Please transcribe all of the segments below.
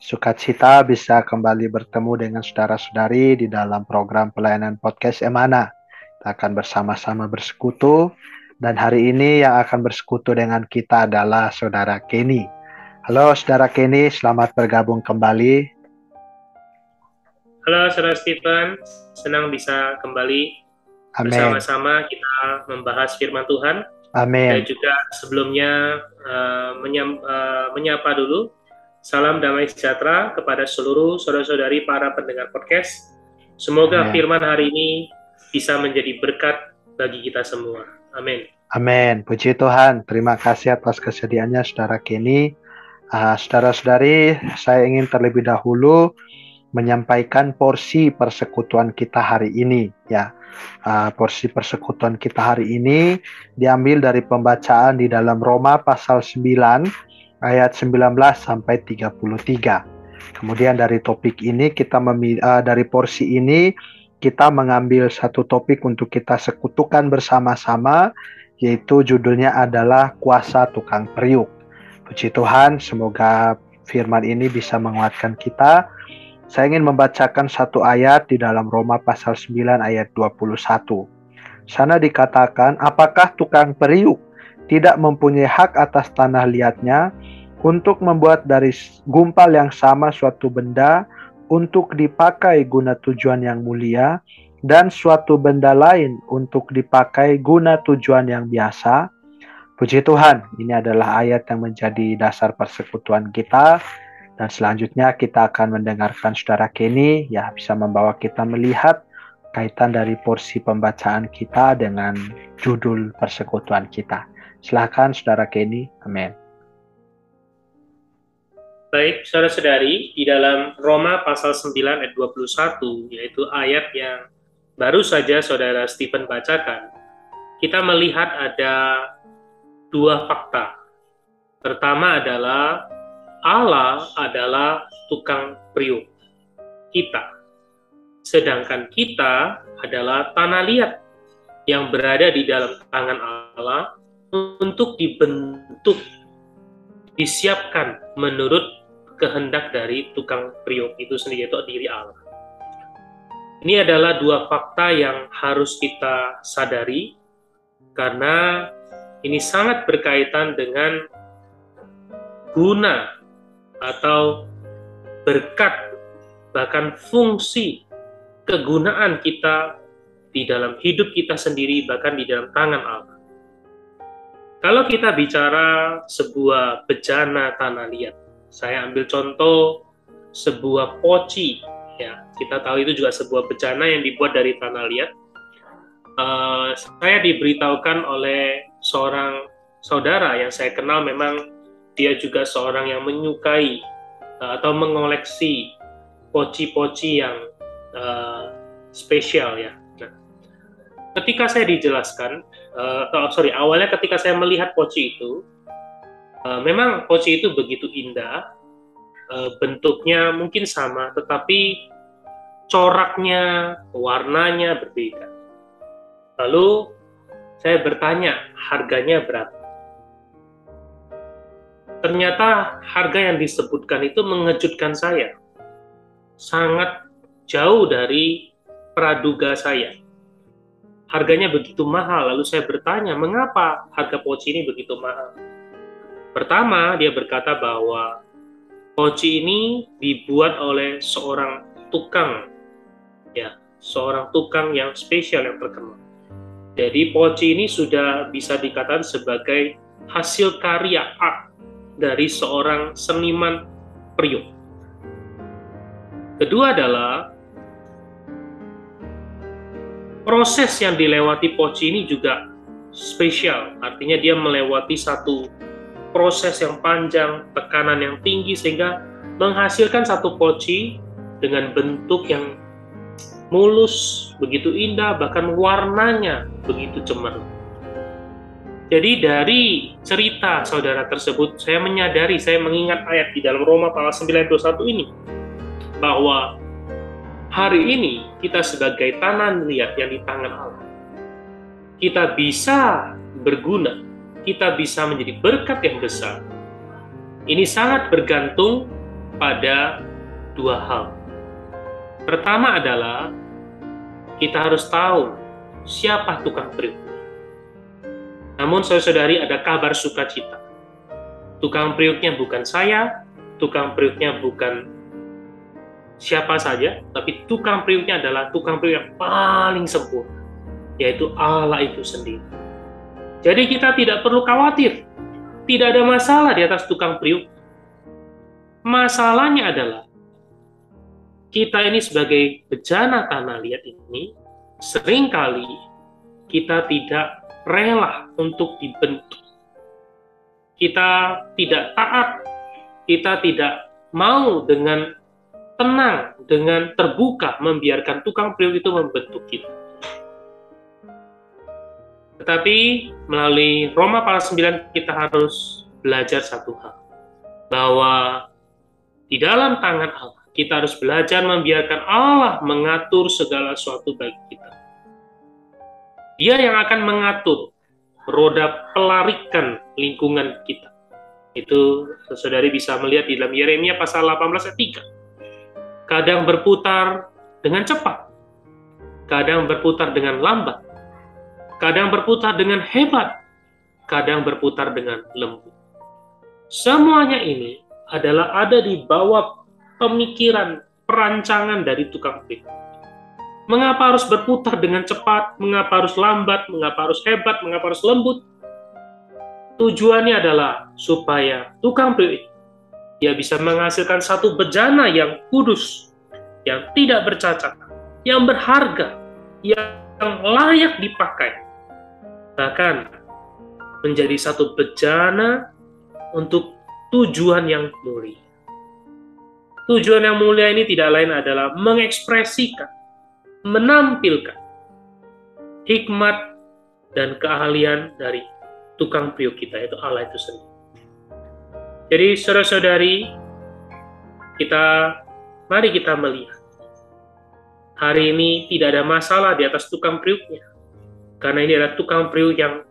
Sukacita bisa kembali bertemu dengan saudara-saudari di dalam program pelayanan podcast Emana. Kita akan bersama-sama bersekutu dan hari ini yang akan bersekutu dengan kita adalah saudara Kenny. Halo saudara Kenny, selamat bergabung kembali. Halo saudara Stephen, senang bisa kembali Amen. bersama-sama kita membahas firman Tuhan. Amin. Dan juga sebelumnya uh, menyam, uh, menyapa dulu Salam damai sejahtera kepada seluruh saudara-saudari para pendengar podcast. Semoga Amen. firman hari ini bisa menjadi berkat bagi kita semua. Amin. Amin. Puji Tuhan. Terima kasih atas kesediaannya saudara Kenny. Uh, saudara-saudari, saya ingin terlebih dahulu menyampaikan porsi persekutuan kita hari ini ya. Uh, porsi persekutuan kita hari ini diambil dari pembacaan di dalam Roma pasal 9 ayat 19 sampai 33. Kemudian dari topik ini kita memilih uh, dari porsi ini kita mengambil satu topik untuk kita sekutukan bersama-sama yaitu judulnya adalah kuasa tukang periuk. Puji Tuhan, semoga firman ini bisa menguatkan kita. Saya ingin membacakan satu ayat di dalam Roma pasal 9 ayat 21. Sana dikatakan, apakah tukang periuk tidak mempunyai hak atas tanah liatnya untuk membuat dari gumpal yang sama suatu benda untuk dipakai guna tujuan yang mulia dan suatu benda lain untuk dipakai guna tujuan yang biasa. Puji Tuhan, ini adalah ayat yang menjadi dasar persekutuan kita. Dan selanjutnya kita akan mendengarkan saudara Kenny ya bisa membawa kita melihat kaitan dari porsi pembacaan kita dengan judul persekutuan kita. Silahkan saudara Kenny. Amin. Baik, saudara-saudari, di dalam Roma pasal 9 ayat 21, yaitu ayat yang baru saja saudara Stephen bacakan, kita melihat ada dua fakta. Pertama adalah Allah adalah tukang priuk kita. Sedangkan kita adalah tanah liat yang berada di dalam tangan Allah untuk dibentuk, disiapkan menurut kehendak dari tukang priuk itu sendiri yaitu diri Allah. Ini adalah dua fakta yang harus kita sadari karena ini sangat berkaitan dengan guna atau berkat bahkan fungsi kegunaan kita di dalam hidup kita sendiri bahkan di dalam tangan Allah. Kalau kita bicara sebuah bejana tanah liat, saya ambil contoh sebuah poci, ya kita tahu itu juga sebuah bencana yang dibuat dari tanah liat. Uh, saya diberitahukan oleh seorang saudara yang saya kenal memang dia juga seorang yang menyukai uh, atau mengoleksi poci-poci yang uh, spesial ya. Ketika saya dijelaskan, uh, sorry awalnya ketika saya melihat poci itu, Uh, memang poci itu begitu indah, uh, bentuknya mungkin sama, tetapi coraknya, warnanya berbeda. Lalu saya bertanya, harganya berapa? Ternyata harga yang disebutkan itu mengejutkan saya. Sangat jauh dari praduga saya. Harganya begitu mahal, lalu saya bertanya, mengapa harga poci ini begitu mahal? Pertama, dia berkata bahwa poci ini dibuat oleh seorang tukang, ya, seorang tukang yang spesial yang terkenal. Jadi poci ini sudah bisa dikatakan sebagai hasil karya art dari seorang seniman priuk. Kedua adalah proses yang dilewati poci ini juga spesial, artinya dia melewati satu proses yang panjang, tekanan yang tinggi sehingga menghasilkan satu poci dengan bentuk yang mulus, begitu indah, bahkan warnanya begitu cemerlang. Jadi dari cerita saudara tersebut, saya menyadari, saya mengingat ayat di dalam Roma pasal 921 ini, bahwa hari ini kita sebagai tanah liat yang di tangan Allah, kita bisa berguna, kita bisa menjadi berkat yang besar. Ini sangat bergantung pada dua hal. Pertama adalah kita harus tahu siapa tukang periuk. Namun saudari ada kabar sukacita. Tukang periuknya bukan saya, tukang periuknya bukan siapa saja, tapi tukang periuknya adalah tukang periuk yang paling sempurna, yaitu Allah itu sendiri. Jadi kita tidak perlu khawatir, tidak ada masalah di atas tukang periuk. Masalahnya adalah kita ini sebagai bejana tanah liat ini sering kali kita tidak rela untuk dibentuk. Kita tidak taat, kita tidak mau dengan tenang, dengan terbuka membiarkan tukang periuk itu membentuk kita. Tetapi melalui Roma pasal 9 kita harus belajar satu hal. Bahwa di dalam tangan Allah, kita harus belajar membiarkan Allah mengatur segala sesuatu bagi kita. Dia yang akan mengatur roda pelarikan lingkungan kita. Itu saudari bisa melihat di dalam Yeremia pasal 18 ayat 3. Kadang berputar dengan cepat, kadang berputar dengan lambat, kadang berputar dengan hebat, kadang berputar dengan lembut. Semuanya ini adalah ada di bawah pemikiran perancangan dari tukang pikir. Mengapa harus berputar dengan cepat? Mengapa harus lambat? Mengapa harus hebat? Mengapa harus lembut? Tujuannya adalah supaya tukang periuk dia bisa menghasilkan satu bejana yang kudus, yang tidak bercacat, yang berharga, yang layak dipakai. Bahkan menjadi satu bejana untuk tujuan yang mulia. Tujuan yang mulia ini tidak lain adalah mengekspresikan menampilkan hikmat dan keahlian dari tukang priuk kita, yaitu Allah itu sendiri. Jadi saudara-saudari, kita mari kita melihat. Hari ini tidak ada masalah di atas tukang priuknya. Karena ini adalah tukang priuk yang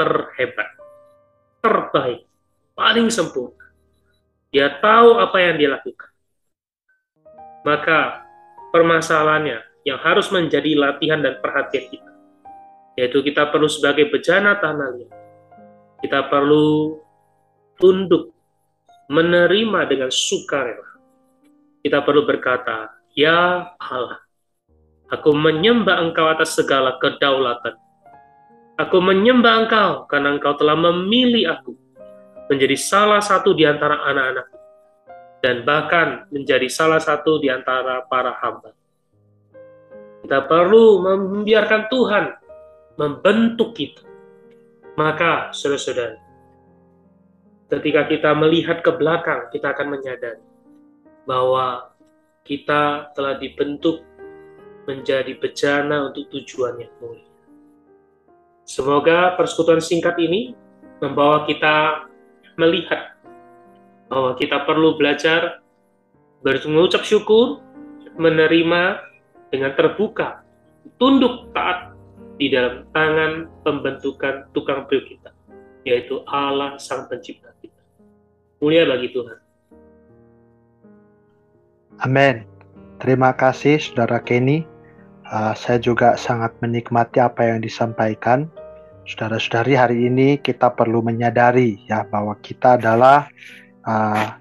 terhebat, terbaik, paling sempurna. Dia tahu apa yang dia lakukan. Maka permasalahannya yang harus menjadi latihan dan perhatian kita. Yaitu kita perlu sebagai bejana tanah liat. Kita perlu tunduk, menerima dengan sukarela. Kita perlu berkata, Ya Allah, aku menyembah Engkau atas segala kedaulatan. Aku menyembah Engkau karena Engkau telah memilih aku menjadi salah satu di antara anak-anak dan bahkan menjadi salah satu di antara para hamba. Kita perlu membiarkan Tuhan membentuk kita. Maka, saudara-saudara, ketika kita melihat ke belakang, kita akan menyadari bahwa kita telah dibentuk menjadi bejana untuk tujuan yang mulia. Semoga persekutuan singkat ini membawa kita melihat bahwa kita perlu belajar mengucap syukur, menerima dengan terbuka, tunduk taat di dalam tangan pembentukan tukang priuk kita, yaitu Allah Sang Pencipta. Mulia bagi Tuhan. Amin. Terima kasih Saudara Kenny. Uh, saya juga sangat menikmati apa yang disampaikan. Saudara-saudari hari ini kita perlu menyadari ya bahwa kita adalah uh,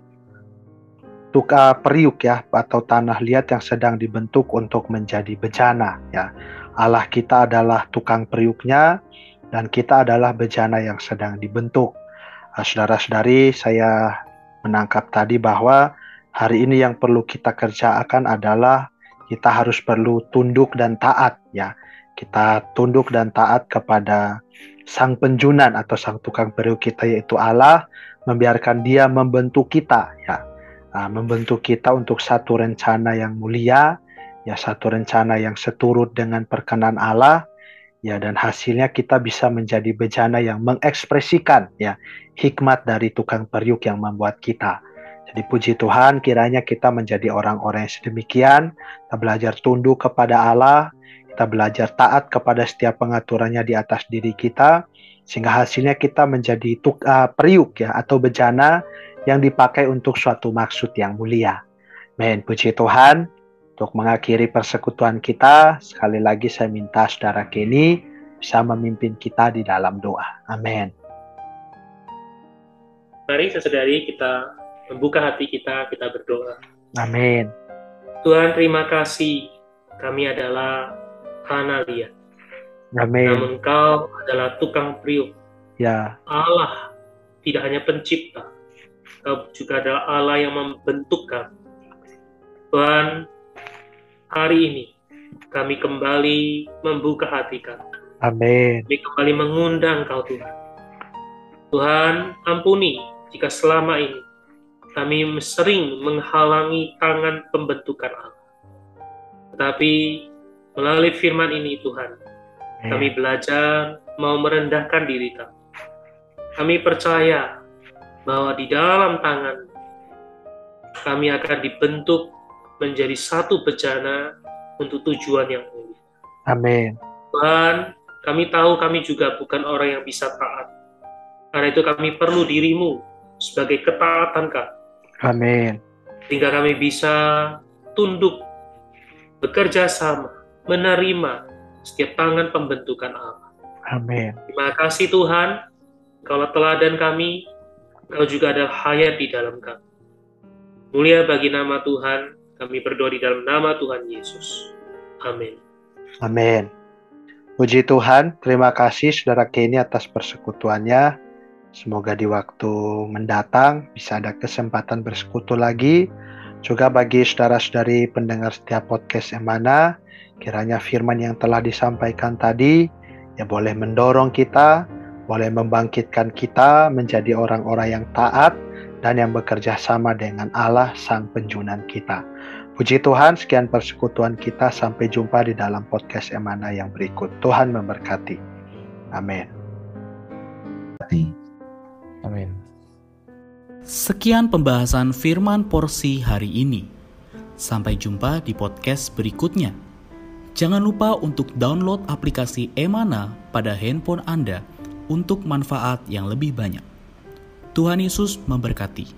tukar periuk ya atau tanah liat yang sedang dibentuk untuk menjadi bejana ya. Allah kita adalah tukang periuknya dan kita adalah bejana yang sedang dibentuk. Saudara-saudari, saya menangkap tadi bahwa hari ini yang perlu kita kerjakan adalah kita harus perlu tunduk dan taat ya. Kita tunduk dan taat kepada sang penjunan atau sang tukang periuk kita yaitu Allah, membiarkan dia membentuk kita ya uh, membentuk kita untuk satu rencana yang mulia, ya satu rencana yang seturut dengan perkenan Allah, ya dan hasilnya kita bisa menjadi bejana yang mengekspresikan ya hikmat dari tukang periuk yang membuat kita. Jadi puji Tuhan kiranya kita menjadi orang-orang yang sedemikian, kita belajar tunduk kepada Allah, kita belajar taat kepada setiap pengaturannya di atas diri kita, sehingga hasilnya kita menjadi tuk, uh, periuk ya atau bejana yang dipakai untuk suatu maksud yang mulia. Men, puji Tuhan. Untuk mengakhiri persekutuan kita, sekali lagi saya minta saudara Kenny bisa memimpin kita di dalam doa. Amin. Mari sesedari kita membuka hati kita, kita berdoa. Amin. Tuhan terima kasih kami adalah Hanalia. Amin. Namun Kau adalah tukang priuk. Ya. Allah tidak hanya pencipta, Kau juga adalah Allah yang membentuk kami. Tuhan, hari ini kami kembali membuka hati kami. Amin. Kami kembali mengundang Kau Tuhan. Tuhan, ampuni jika selama ini kami sering menghalangi tangan pembentukan Allah. Tetapi melalui firman ini Tuhan, kami belajar mau merendahkan diri kami. Kami percaya bahwa di dalam tangan kami akan dibentuk menjadi satu bejana untuk tujuan yang mulia. Amin. Tuhan, kami tahu kami juga bukan orang yang bisa taat. Karena itu kami perlu dirimu sebagai ketaatan kami. Amin. Sehingga kami bisa tunduk, bekerja sama, menerima setiap tangan pembentukan Allah. Amin. Terima kasih Tuhan, kalau teladan kami, Engkau juga ada hayat di dalam kami. Mulia bagi nama Tuhan, kami berdoa di dalam nama Tuhan Yesus. Amin. Amin. Puji Tuhan, terima kasih Saudara Kenny atas persekutuannya. Semoga di waktu mendatang bisa ada kesempatan bersekutu lagi. Juga bagi saudara-saudari pendengar setiap podcast yang mana, kiranya firman yang telah disampaikan tadi ya boleh mendorong kita, boleh membangkitkan kita menjadi orang-orang yang taat dan yang bekerja sama dengan Allah Sang Penjunan kita. Puji Tuhan, sekian persekutuan kita. Sampai jumpa di dalam podcast Emana yang berikut. Tuhan memberkati. Amin. Amin. Sekian pembahasan firman porsi hari ini. Sampai jumpa di podcast berikutnya. Jangan lupa untuk download aplikasi Emana pada handphone Anda untuk manfaat yang lebih banyak. Tuhan Yesus memberkati.